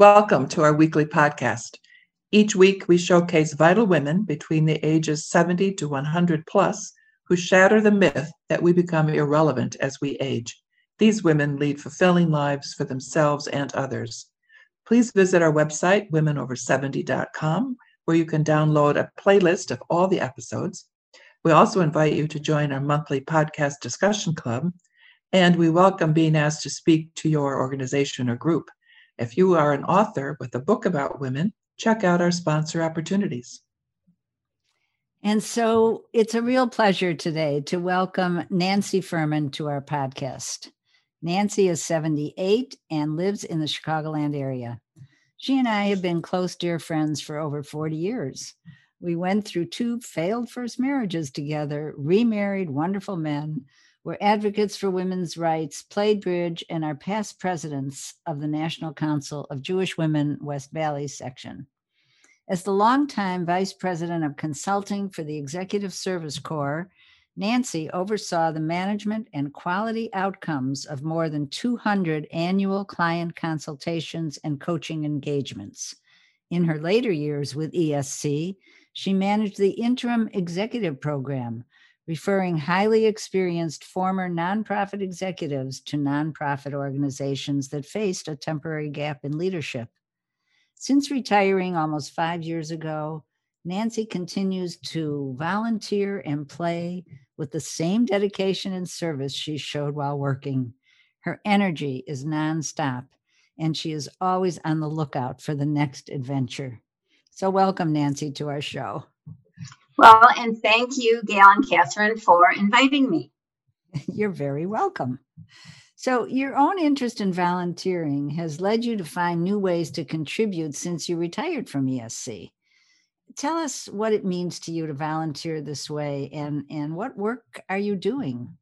Welcome to our weekly podcast. Each week, we showcase vital women between the ages 70 to 100 plus who shatter the myth that we become irrelevant as we age. These women lead fulfilling lives for themselves and others. Please visit our website, womenover70.com, where you can download a playlist of all the episodes. We also invite you to join our monthly podcast discussion club, and we welcome being asked to speak to your organization or group. If you are an author with a book about women, check out our sponsor opportunities. And so it's a real pleasure today to welcome Nancy Furman to our podcast. Nancy is 78 and lives in the Chicagoland area. She and I have been close, dear friends for over 40 years. We went through two failed first marriages together, remarried wonderful men, were advocates for women's rights, played bridge, and are past presidents of the National Council of Jewish Women West Valley section. As the longtime vice president of consulting for the Executive Service Corps Nancy oversaw the management and quality outcomes of more than 200 annual client consultations and coaching engagements. In her later years with ESC, she managed the interim executive program, referring highly experienced former nonprofit executives to nonprofit organizations that faced a temporary gap in leadership. Since retiring almost five years ago, Nancy continues to volunteer and play with the same dedication and service she showed while working. Her energy is nonstop, and she is always on the lookout for the next adventure. So, welcome, Nancy, to our show. Well, and thank you, Gail and Catherine, for inviting me. You're very welcome. So, your own interest in volunteering has led you to find new ways to contribute since you retired from ESC tell us what it means to you to volunteer this way and, and what work are you doing?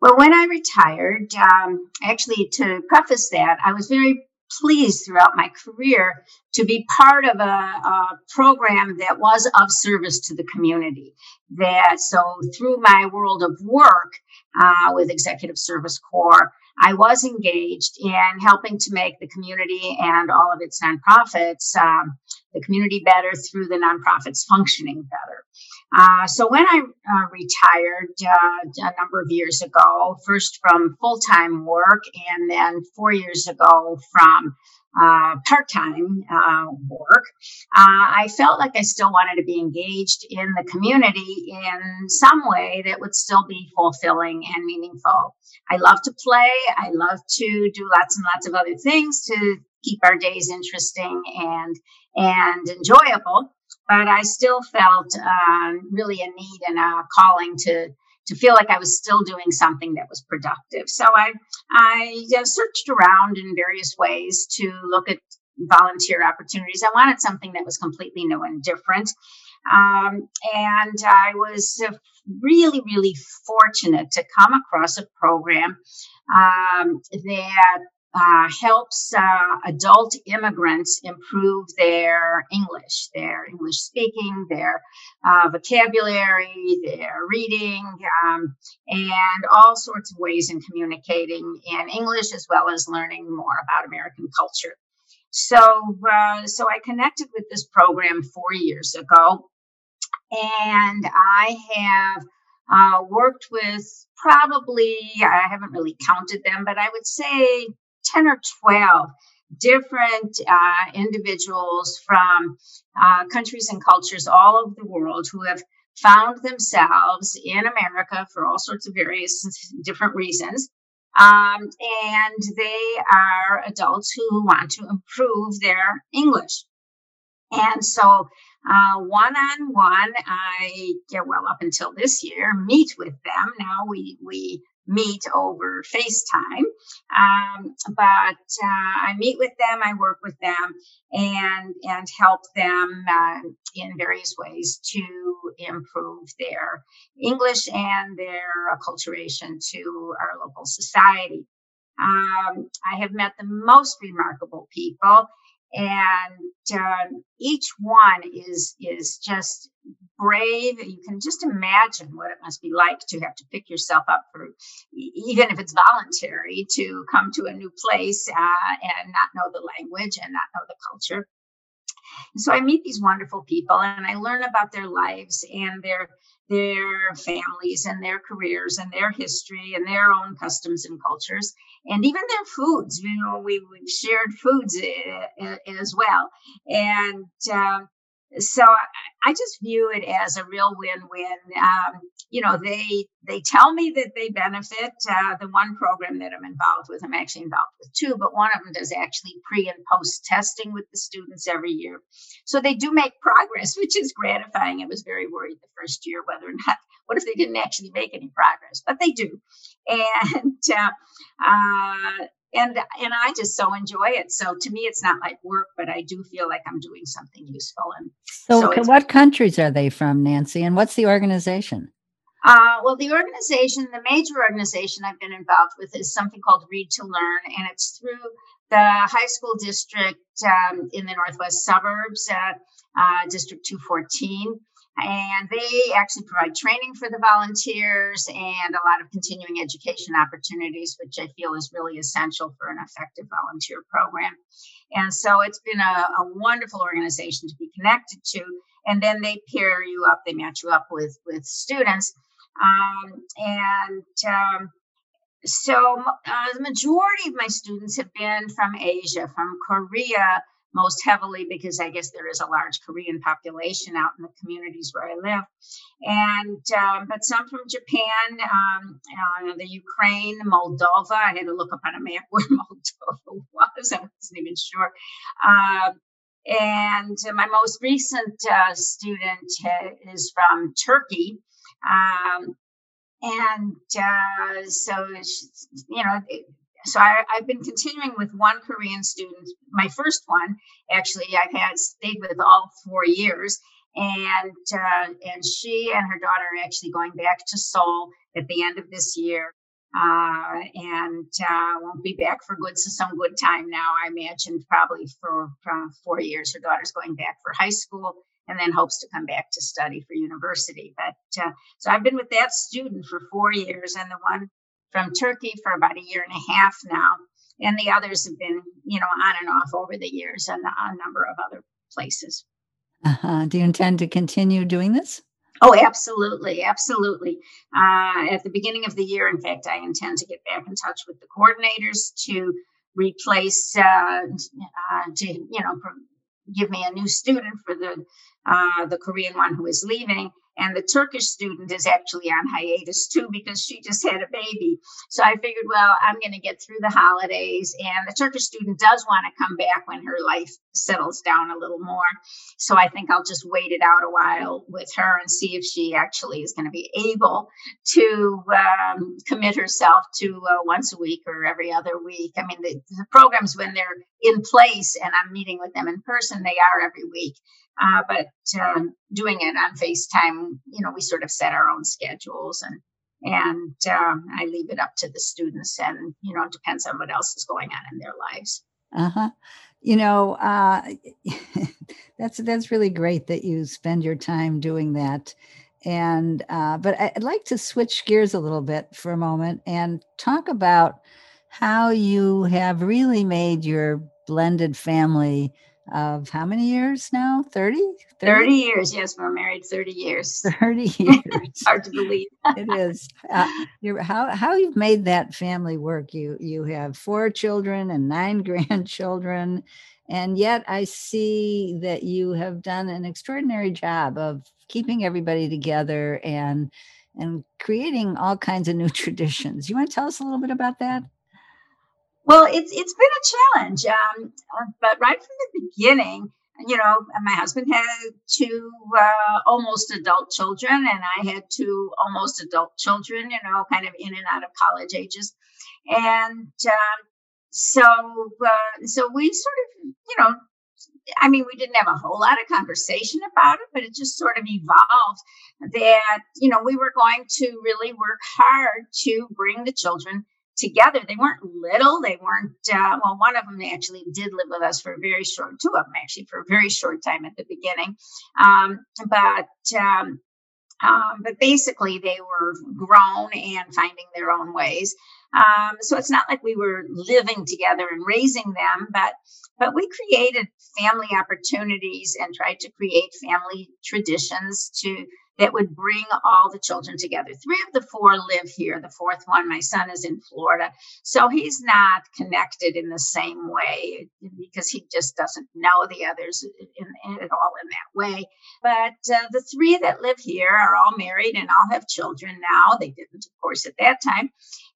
Well, when I retired, um, actually, to preface that, I was very pleased throughout my career to be part of a, a, program that was of service to the community. That so through my world of work uh, with Executive Service Corps, I was engaged in helping to make the community and all of its nonprofits, um, the community better through the nonprofits functioning better. Uh, so when I uh, retired uh, a number of years ago, first from full time work, and then four years ago from uh, part time uh, work, uh, I felt like I still wanted to be engaged in the community in some way that would still be fulfilling and meaningful. I love to play, I love to do lots and lots of other things to keep our days interesting and and enjoyable. But I still felt um, really a need and a calling to to feel like I was still doing something that was productive. So I I searched around in various ways to look at volunteer opportunities. I wanted something that was completely new and different. Um, and I was really, really fortunate to come across a program um, that uh, helps uh, adult immigrants improve their English, their English speaking, their uh, vocabulary, their reading, um, and all sorts of ways in communicating in English as well as learning more about American culture. So, uh, so I connected with this program four years ago, and I have uh, worked with probably I haven't really counted them, but I would say 10 or 12 different uh, individuals from uh, countries and cultures all over the world who have found themselves in America for all sorts of various different reasons. Um, and they are adults who want to improve their English. And so, one on one, I, yeah, well, up until this year, meet with them. Now we, we meet over FaceTime. Um, but uh, I meet with them, I work with them, and and help them uh, in various ways to improve their English and their acculturation to our local society. Um, I have met the most remarkable people, and um, each one is is just brave. You can just imagine what it must be like to have to pick yourself up for, even if it's voluntary, to come to a new place uh, and not know the language and not know the culture. so I meet these wonderful people and I learn about their lives and their their families and their careers and their history and their own customs and cultures and even their foods. You know, we, we've shared foods uh, as well. And um, so I, just view it as a real win-win. Um, you know, they they tell me that they benefit. Uh, the one program that I'm involved with, I'm actually involved with two, but one of them does actually pre and post testing with the students every year. So they do make progress, which is gratifying. I was very worried the first year whether or not what if they didn't actually make any progress, but they do. And uh, uh, and and I just so enjoy it. So to me, it's not like work, but I do feel like I'm doing something useful. And so, so what countries are they from, Nancy? And what's the organization? Uh, well, the organization, the major organization I've been involved with is something called Read to Learn, and it's through the high school district um, in the northwest suburbs, uh, uh, District 214 and they actually provide training for the volunteers and a lot of continuing education opportunities, which I feel is really essential for an effective volunteer program. And so it's been a, a wonderful organization to be connected to. And then they pair you up, they match you up with with students, um, and um, so uh, the majority of my students have been from Asia, from Korea, most heavily because I guess there is a large Korean population out in the communities where I live, and um, but some from Japan, um, uh, the Ukraine, Moldova. I had to look up on a map where Moldova was. I wasn't even sure. Uh, and my most recent uh, student is from Turkey. Um, and uh, so, you know, so I, have been continuing with one Korean student. My first one, actually, I've had stayed with all four years, and uh, and she and her daughter are actually going back to Seoul at the end of this year, uh, and uh, won't be back for good. So some good time now. I imagine probably for four years. Her daughter's going back for high school. And then hopes to come back to study for university. But uh, so I've been with that student for four years, and the one from Turkey for about a year and a half now. And the others have been, you know, on and off over the years and a number of other places. Uh-huh. Do you intend to continue doing this? Oh, absolutely. Absolutely. Uh, at the beginning of the year, in fact, I intend to get back in touch with the coordinators to replace, uh, uh, to, you know, give me a new student for the, uh, the Korean one who is leaving and the Turkish student is actually on hiatus too because she just had a baby. So I figured, well, I'm going to get through the holidays. And the Turkish student does want to come back when her life settles down a little more. So I think I'll just wait it out a while with her and see if she actually is going to be able to um, commit herself to uh, once a week or every other week. I mean, the, the programs, when they're in place and I'm meeting with them in person, they are every week. Uh, but uh, doing it on FaceTime, you know, we sort of set our own schedules and and um, I leave it up to the students, and you know, it depends on what else is going on in their lives. Uh huh. You know, uh, that's that's really great that you spend your time doing that. And uh, but I'd like to switch gears a little bit for a moment and talk about how you have really made your blended family of how many years now? 30 30, 30 years yes we're married 30 years. 30 years. Hard to believe. It is. Uh, how how you've made that family work. You you have four children and nine grandchildren and yet i see that you have done an extraordinary job of keeping everybody together and and creating all kinds of new traditions. You want to tell us a little bit about that well, it's it's been a challenge, um, uh, but right from the beginning, you know, my husband had two uh, almost adult children, and I had two almost adult children, you know, kind of in and out of college ages. And um, so, uh, so we sort of, you know, I mean, we didn't have a whole lot of conversation about it, but it just sort of evolved that, you know, we were going to really work hard to bring the children together. They weren't little. They weren't, uh, well, one of them actually did live with us for a very short, two of them actually for a very short time at the beginning. Um, but, um, um, but basically, they were grown and finding their own ways. Um, so it's not like we were living together and raising them, but but we created family opportunities and tried to create family traditions to that would bring all the children together. Three of the four live here. The fourth one, my son, is in Florida. So he's not connected in the same way because he just doesn't know the others in, in, at all in that way. But uh, the three that live here are all married and all have children now. They didn't, of course, at that time.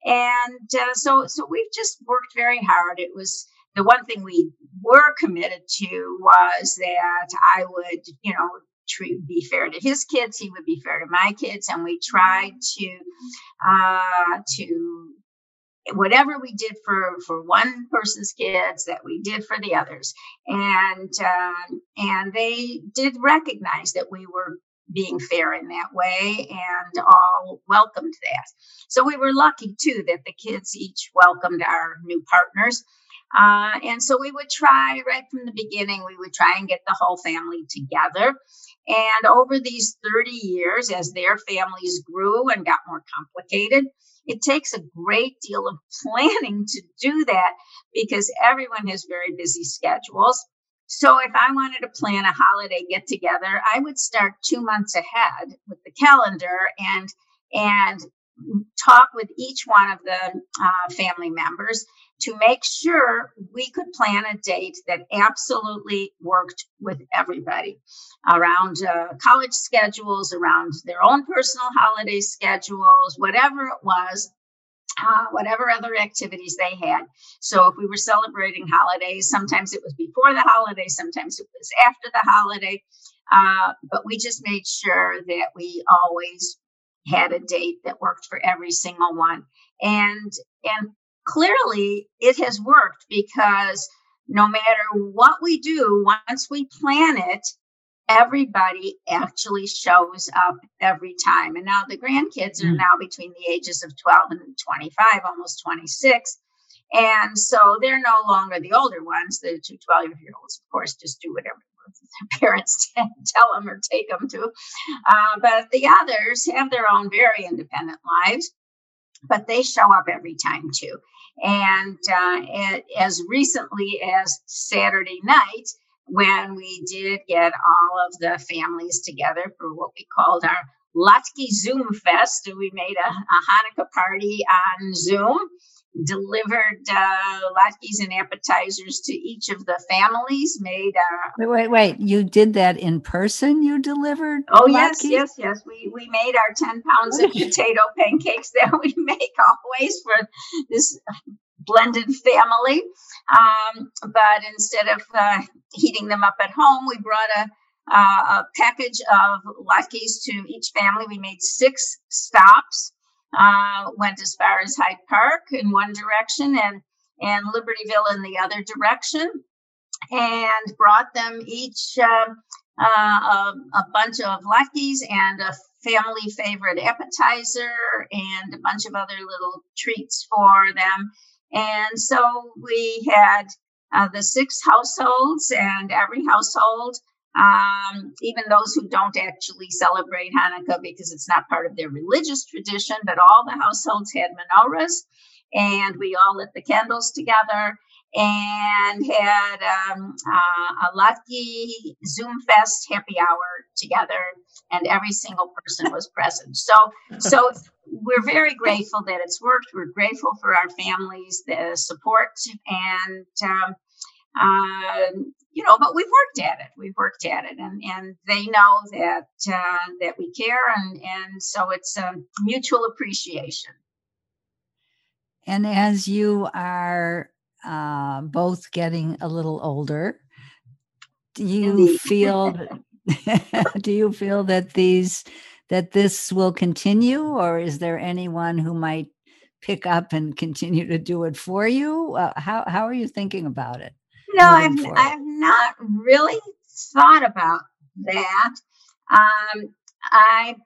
And uh, so, so we've just worked very hard. It was the one thing we were committed to was that I would, you know, be fair to his kids, he would be fair to my kids, and we tried to uh, to whatever we did for for one person's kids that we did for the others. And um, and they did recognize that we were being fair in that way and all welcomed that. So we were lucky too that the kids each welcomed our new partners uh, and so we would try right from the beginning we would try and get the whole family together and over these 30 years, as their families grew and got more complicated, it takes a great deal of planning to do that because everyone has very busy schedules. So if I wanted to plan a holiday get together, I would start two months ahead with the calendar and and talk with each one of the uh, family members to make sure we could plan a date that absolutely worked with everybody around uh, college schedules, around their own personal holiday schedules, whatever it was. Uh, whatever other activities they had. So, if we were celebrating holidays, sometimes it was before the holiday, sometimes it was after the holiday. Uh, but we just made sure that we always had a date that worked for every single one. And and clearly it has worked because no matter what we do, once we plan it, everybody actually shows up every time. And now the grandkids are mm. now between the ages of 12 and 25, almost 26. And so they're no longer the older ones. The two 12 year olds, of course, just do whatever their parents tell them or take them to. Uh, but the others have their own very independent lives, but they show up every time too. And uh, as recently as Saturday night, when we did get all of the families together for what we called our Latke Zoom Fest, we made a, a Hanukkah party on Zoom delivered uh, latkes and appetizers to each of the families. Made uh, wait, wait, wait! You did that in person? You delivered? Oh yes, yes, yes. We we made our ten pounds of potato pancakes that we make always for this blended family. Um, but instead of uh, heating them up at home, we brought a uh, a package of latkes to each family. We made six stops uh, went as far as Hyde Park in one direction and and Libertyville in the other direction, and brought them each uh, uh, a, a, bunch of latkes and a family favorite appetizer and a bunch of other little treats for them. And so we had uh, the six households, and every household um, even those who don't actually celebrate Hanukkah because it's not part of their religious tradition, but all the households had menorahs and we all lit the candles together and had um, uh, a Latke Zoom Fest happy hour together, and every single person was present. So, so we're very grateful that it's worked. We're grateful for our families, the support, and um, uh, you know, but we've worked at it. We've worked at it, and and they know that uh, that we care, and and so it's a mutual appreciation. And as you are uh, both getting a little older, do you feel do you feel that these that this will continue or is there anyone who might pick up and continue to do it for you uh, how how are you thinking about it no i've i've not really thought about that. Um i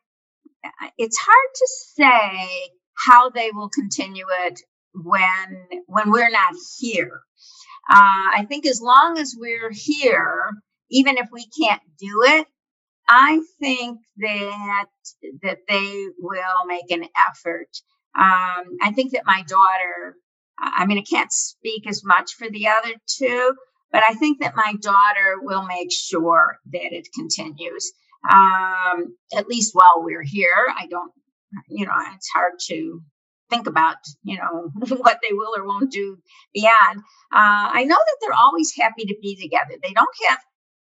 it's hard to say how they will continue it when when we're not here. Uh, i think as long as we're here even if we can't do it, I think that that they will make an effort. Um, I think that my daughter, I mean, I can't speak as much for the other two, but I think that my daughter will make sure that it continues. Um, at least while we're here, I don't, you know, it's hard to think about, you know, what they will or won't do beyond. Uh, I know that they're always happy to be together. They don't have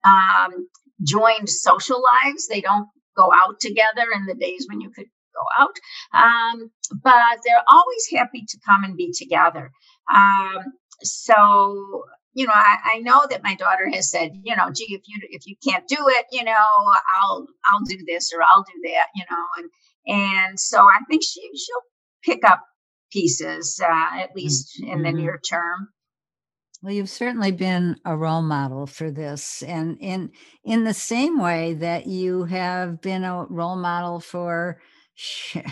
um, joined social lives. They don't go out together in the days when you could go out, um, but they're always happy to come and be together. Um, so you know, I, I, know that my daughter has said, you know, gee, if you if you can't do it, you know, I'll I'll do this or I'll do that, you know, and and so I think she she'll pick up pieces uh, at least in the mm-hmm. near term. Well, you've certainly been a role model for this, and in in the same way that you have been a role model for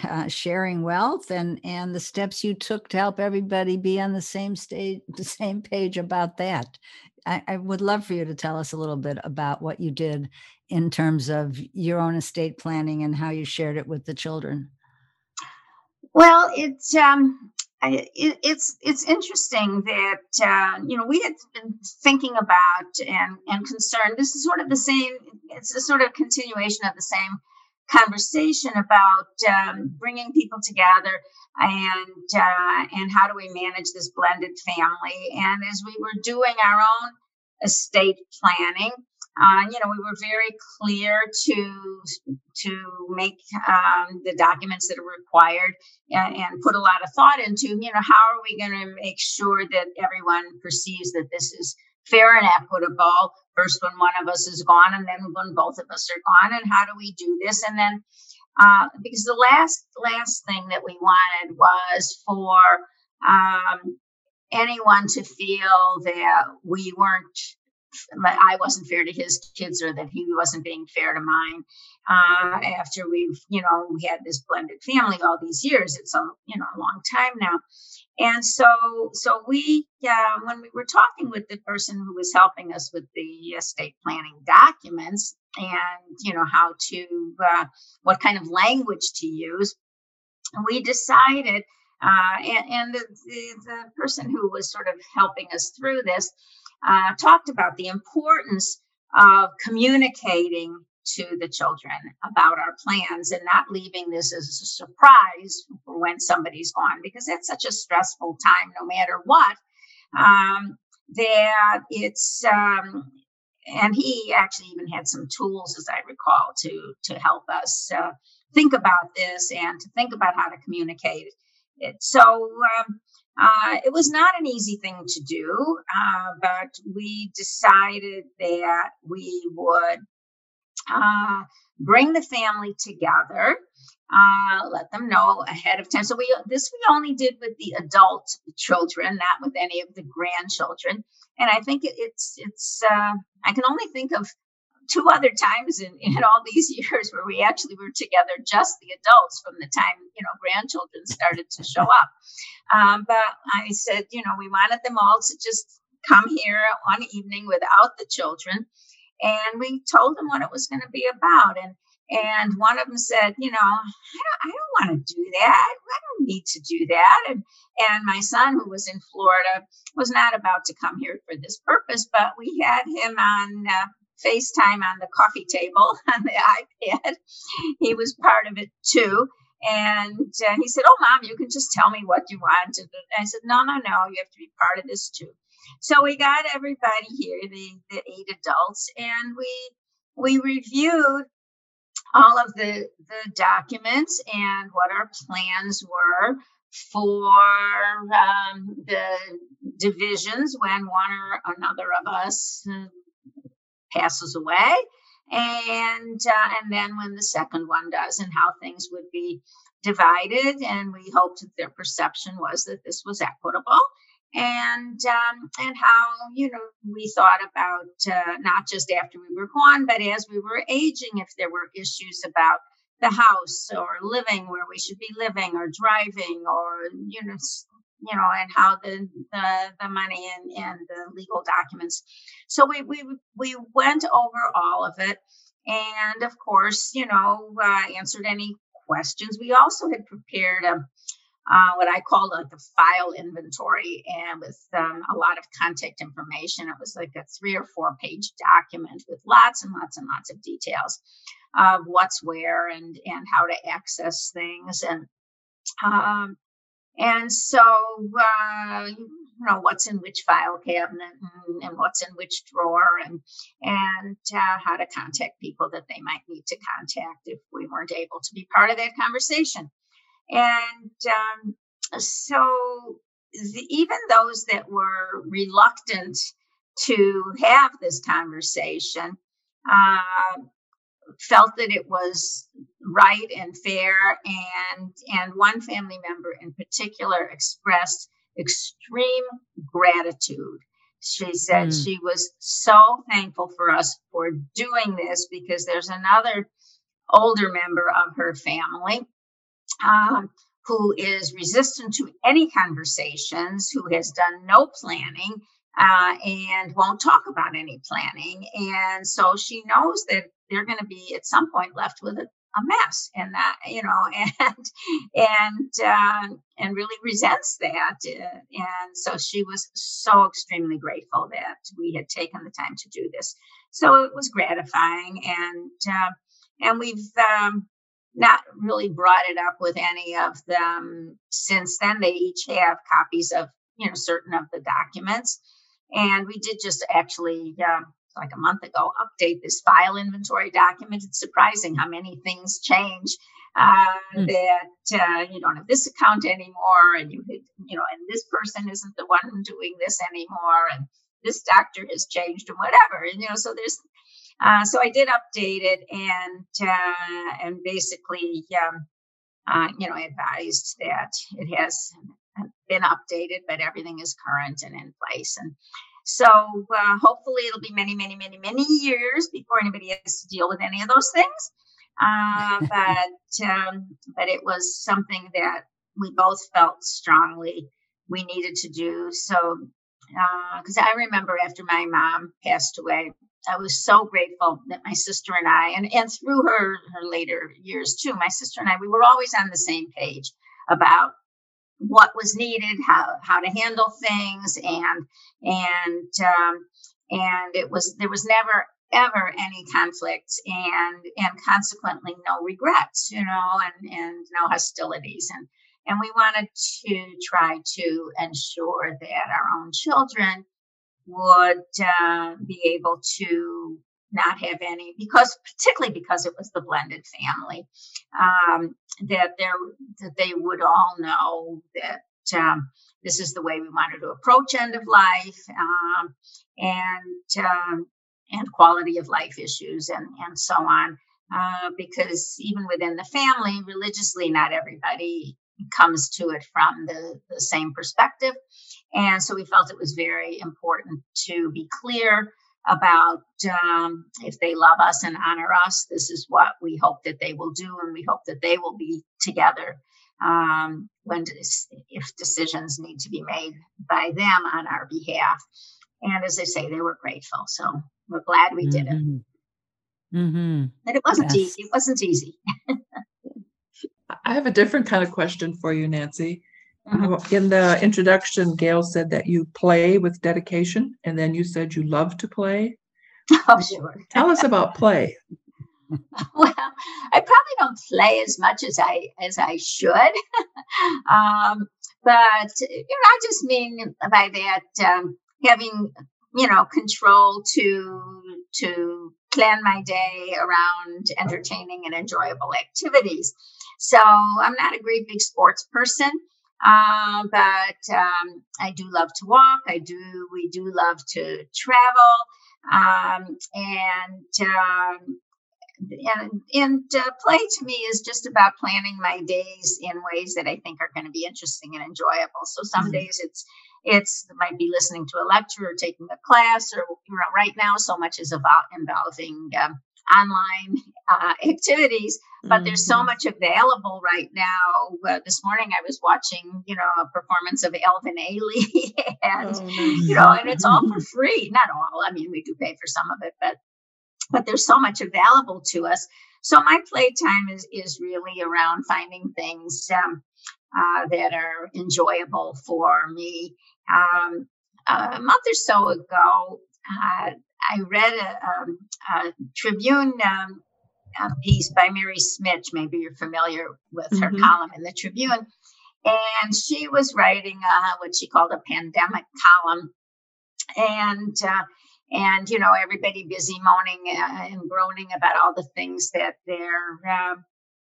uh, sharing wealth and and the steps you took to help everybody be on the same stage, the same page about that. I, I would love for you to tell us a little bit about what you did in terms of your own estate planning and how you shared it with the children. Well, it's um, it, it's it's interesting that uh, you know we had been thinking about and and concerned. This is sort of the same. It's a sort of continuation of the same conversation about um, bringing people together and uh, and how do we manage this blended family. And as we were doing our own estate planning, uh, you know, we were very clear to to make um, the documents that are required and, and, put a lot of thought into. You know, how are we going to make sure that everyone perceives that this is fair and equitable? First, when one of us is gone, and then when both of us are gone, and how do we do this? And then, uh, because the last last thing that we wanted was for um, anyone to feel that we weren't I wasn't fair to his kids or that he wasn't being fair to mine. Uh, after we've, you know, we had this blended family all these years, it's a, you know, a long time now. And so, so we, uh, when we were talking with the person who was helping us with the estate planning documents and, you know, how to, uh, what kind of language to use, we decided uh, and, and the, the, the, person who was sort of helping us through this uh, talked about the importance of communicating to the children about our plans and not leaving this as a surprise when somebody's gone because it's such a stressful time no matter what. Um, that it's um, and he actually even had some tools as i recall to to help us uh, think about this and to think about how to communicate it. So um, uh, it was not an easy thing to do, uh, but we decided that we would uh, bring the family together, uh, let them know ahead of time. So we this we only did with the adult children, not with any of the grandchildren. And I think it, it's it's uh, I can only think of two other times in, in all these years where we actually were together, just the adults from the time, you know, grandchildren started to show up. Um, but I said, you know, we wanted them all to just come here one evening without the children. And we told them what it was going to be about. And and one of them said, you know, I don't, I don't want to do that. I don't need to do that. And and my son, who was in Florida, was not about to come here for this purpose, but we had him on uh, FaceTime on the coffee table on the iPad. He was part of it too. And uh, he said, Oh, mom, you can just tell me what you want. And I said, No, no, no, you have to be part of this too. So we got everybody here, the, the eight adults, and we we reviewed all of the, the documents and what our plans were for um, the divisions when one or another of us passes away, and uh, and then when the second one does, and how things would be divided. And we hoped that their perception was that this was equitable and um, and how you know we thought about uh, not just after we were gone, but as we were aging, if there were issues about the house or living where we should be living or driving or you know you know and how the the, the money and, and the legal documents so we we we went over all of it and of course you know uh, answered any questions we also had prepared a uh, what I call like the file inventory and with um, a lot of contact information. It was like a three or four page document with lots and lots and lots of details of what's where and and how to access things and um, and so uh, you know what's in which file cabinet and, and what's in which drawer and and uh, how to contact people that they might need to contact if we weren't able to be part of that conversation. And um, so the, even those that were reluctant to have this conversation uh, felt that it was right and fair and and one family member in particular expressed extreme gratitude she said mm. she was so thankful for us for doing this because there's another older member of her family um, who is resistant to any conversations, who has done no planning, uh, and won't talk about any planning. And so she knows that they're going to be at some point left with a, a mess, and that you know, and and uh, and really resents that. Uh, and so she was so extremely grateful that we had taken the time to do this. So it was gratifying, and uh, and we've um, not really brought it up with any of them since then. They each have copies of, you know, certain of the documents. And we did just actually, uh, like a month ago, update this file inventory document. It's surprising how many things change. Uh, mm. That uh, you don't have this account anymore, and you, you know, and this person isn't the one doing this anymore, and this doctor has changed, and whatever. And you know, so there's uh, so I did update it and uh, and basically, um, uh, you know, advised that it has been updated, but everything is current and in place. And so uh, hopefully it'll be many, many, many, many years before anybody has to deal with any of those things. Uh, but um, but it was something that we both felt strongly we needed to do. So because I remember after my mom passed away, I was so grateful that my sister and I, and, and through her her later years too, my sister and I, we were always on the same page about what was needed, how how to handle things, and and um, and it was there was never ever any conflicts and and consequently no regrets, you know, and and no hostilities. And and we wanted to try to ensure that our own children would uh, be able to not have any because particularly because it was the blended family. Um, that that they would all know that um, this is the way we wanted to approach end of life um, and um, and quality of life issues and and so on uh, because even within the family religiously not everybody comes to it from the, the same perspective. And so we felt it was very important to be clear about um, if they love us and honor us, this is what we hope that they will do, and we hope that they will be together um, when if decisions need to be made by them on our behalf. And as I say, they were grateful, so we're glad we did mm-hmm. it. Mm-hmm. But it wasn't yes. easy. It wasn't easy. I have a different kind of question for you, Nancy. Mm-hmm. In the introduction, Gail said that you play with dedication, and then you said you love to play. Oh, sure. Tell us about play. well, I probably don't play as much as I as I should, um, but you know, I just mean by that um, having you know control to to plan my day around entertaining and enjoyable activities. So I'm not a great big sports person. Uh, but um, I do love to walk. I do. We do love to travel, um, and um, and and uh, play to me is just about planning my days in ways that I think are going to be interesting and enjoyable. So some mm-hmm. days it's it's might be listening to a lecture or taking a class, or you know, right now so much is about involving um, online uh, activities. But mm-hmm. there's so mm-hmm. much available right now. Uh, this morning I was watching, you know, a performance of Alvin Ailey, and oh, you know, and it's all for free. Not all. I mean, we do pay for some of it, but but there's so much available to us. So my playtime is is really around finding things um, uh, that are enjoyable for me. Um, a month or so ago, uh, I read a, um, a Tribune um, a piece by Mary Schmich. Maybe you're familiar with her mm-hmm. column in the Tribune. And she was writing uh, what she called a pandemic column. And uh, and you know everybody busy moaning uh, and groaning about all the things that they're uh,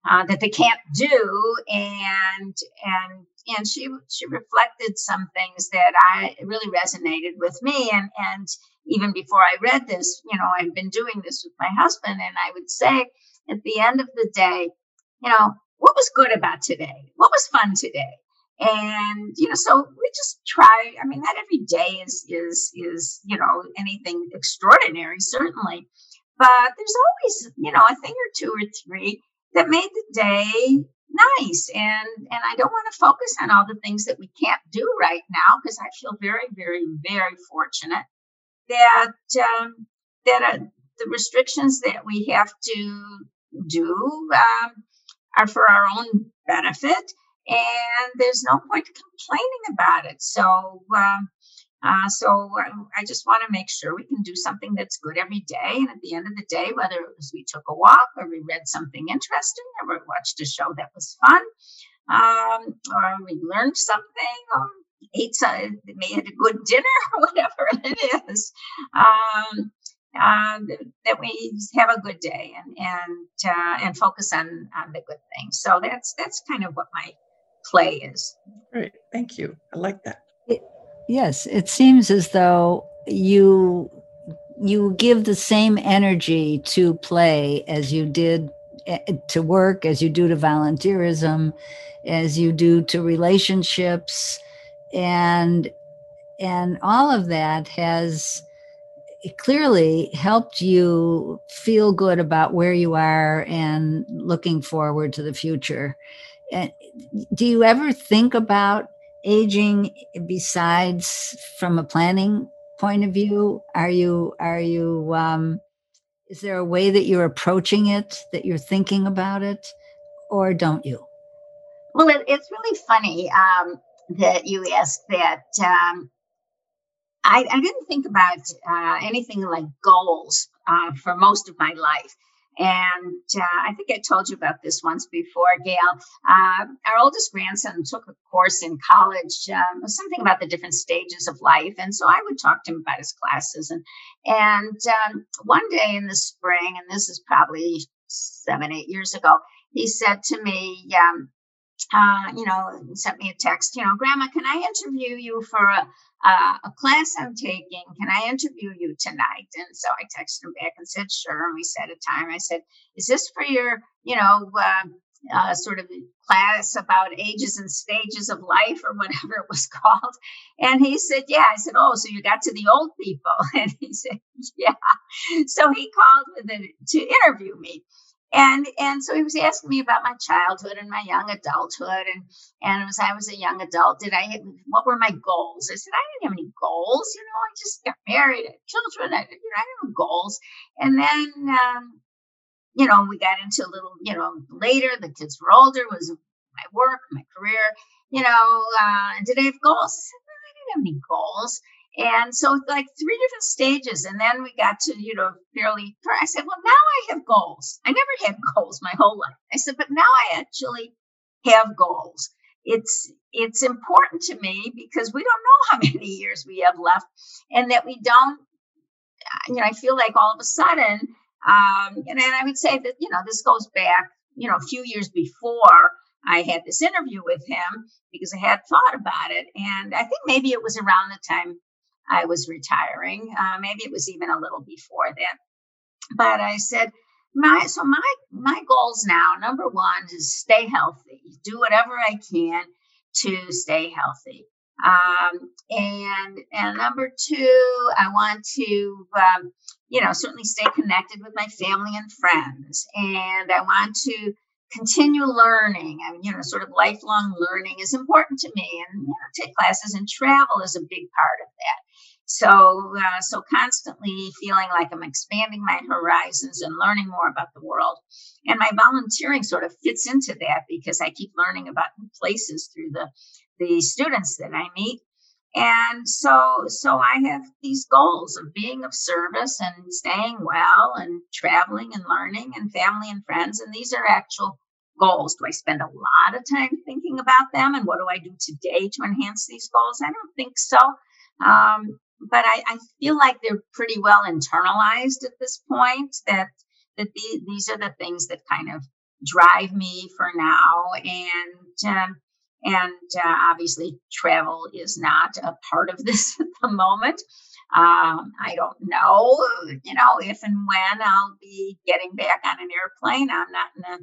uh, that they can't do and and and she she reflected some things that I really resonated with me and and even before I read this you know I've been doing this with my husband and I would say at the end of the day you know what was good about today? What was fun today? And you know so we just try i mean not every day is is is you know anything extraordinary certainly. But there's always you know a thing or two or three that made the day nice. And and i don't want to focus on all the things that we can't do right now because i feel very very very fortunate that um, that uh, the restrictions that we have to do um, are for our own benefit and there's no point complaining about it. So, um, uh, so um, I just want to make sure we can do something that's good every day. And at the end of the day, whether it was we took a walk or we read something interesting or we watched a show that was fun, um, or we learned something or ate some, made a good dinner or whatever it is, um, uh, that we have a good day and and uh, and focus on on the good things. So that's that's kind of what my play is. Great. Thank you. I like that. It, yes, it seems as though you you give the same energy to play as you did eh, to work, as you do to volunteerism, as you do to relationships, and and all of that has clearly helped you feel good about where you are and looking forward to the future. And do you ever think about aging besides from a planning point of view? Are you are you um, is there a way that you're approaching it that you're thinking about it, or don't you? Well, it, it's really funny um, that you asked that. Um, I, I, didn't think about uh, anything like goals uh, for most of my life. And uh, I think I told you about this once before, Gail. Uh, our oldest grandson took a course in college, um, something about the different stages of life, and so I would talk to him about his classes. And and um, one day in the spring, and this is probably seven, eight years ago, he said to me, um, uh, you know, sent me a text, you know, Grandma, can I interview you for a, uh, a class I'm taking. Can I interview you tonight? And so I texted him back and said, sure. And we set a time. I said, is this for your, you know, uh, uh, sort of class about ages and stages of life or whatever it was called. And he said, Yeah. I said, Oh, so you got to the old people. And he said, Yeah. So he called with it to interview me and and so he was asking me about my childhood and my young adulthood and and as I was a young adult, did I what were my goals? I said I didn't have any goals. You know, I just got married, had children. I, you know, I didn't have goals. And then um, you know, we got into a little, you know, later. The kids were older. Was my work, my career. You know, uh, did I have goals? I said, no, I didn't have any goals. And so, like three different stages. And then we got to, you know, fairly, I said, well, now I have goals. I never had goals my whole life. I said, but now I actually have goals. It's, it's important to me because we don't know how many years we have left and that we don't, you know, I feel like all of a sudden, um, and, I would say that, you know, this goes back, you know, a few years before I had this interview with him because I had thought about it. And I think maybe it was around the time I was retiring. Uh, maybe it was even a little before that. But I said, my so my my goals now number one is stay healthy do whatever i can to stay healthy um, and and number two i want to um, you know certainly stay connected with my family and friends and i want to continue learning I mean, you know sort of lifelong learning is important to me and you know take classes and travel is a big part of that so uh, so constantly feeling like i'm expanding my horizons and learning more about the world. And my volunteering sort of fits into that because i keep learning about new places through the the students that i meet. And so so i have these goals of being of service and staying well and traveling and learning and family and friends. And these are actual goals. Do i spend a lot of time thinking about them? And what do i do today to enhance these goals? I don't think so. Um, but I, I, feel like they're pretty well internalized at this point that that the, these are the things that kind of drive me for now. And um, and uh, obviously travel is not a part of this at the moment. Um, i don't know you know if and when i'll be getting back on an airplane. I'm not in a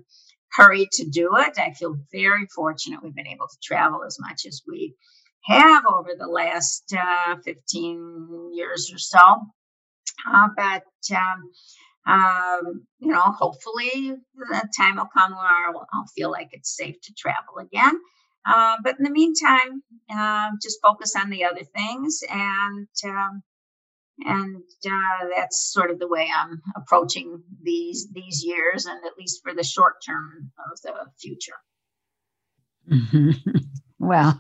hurry to do it. I feel very fortunate we've been able to travel as much as we have over the last uh, 15 years or so. Uh, but, um, um, you know, hopefully the time will come where I'll, feel like it's safe to travel again. Uh, but in the meantime, uh, just focus on the other things, and um, and uh, that's sort of the way I'm approaching these these years, and at least for the short term of the future. Mm-hmm. Well,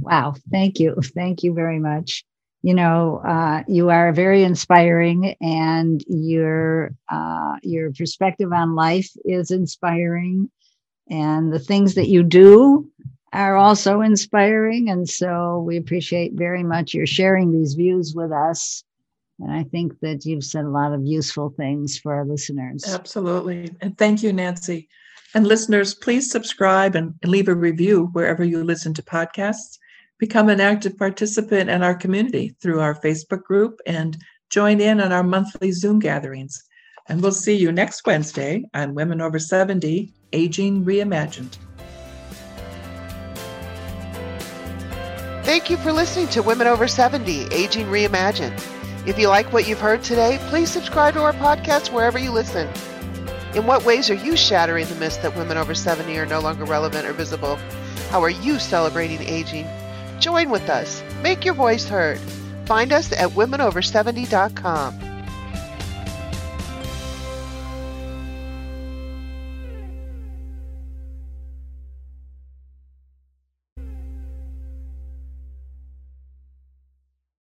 Wow. Thank you. Thank you very much. You know, uh, you are very inspiring, and your uh, your perspective on life is inspiring, and the things that you do are also inspiring. And so we appreciate very much your sharing these views with us. And I think that you've said a lot of useful things for our listeners. Absolutely. And thank you, Nancy. And listeners, please subscribe and leave a review wherever you listen to podcasts. Become an active participant in our community through our Facebook group and join in on our monthly Zoom gatherings. And we'll see you next Wednesday on Women Over 70 Aging Reimagined. Thank you for listening to Women Over 70 Aging Reimagined. If you like what you've heard today, please subscribe to our podcast wherever you listen. In what ways are you shattering the myth that women over 70 are no longer relevant or visible? How are you celebrating aging? Join with us. Make your voice heard. Find us at womenover70.com.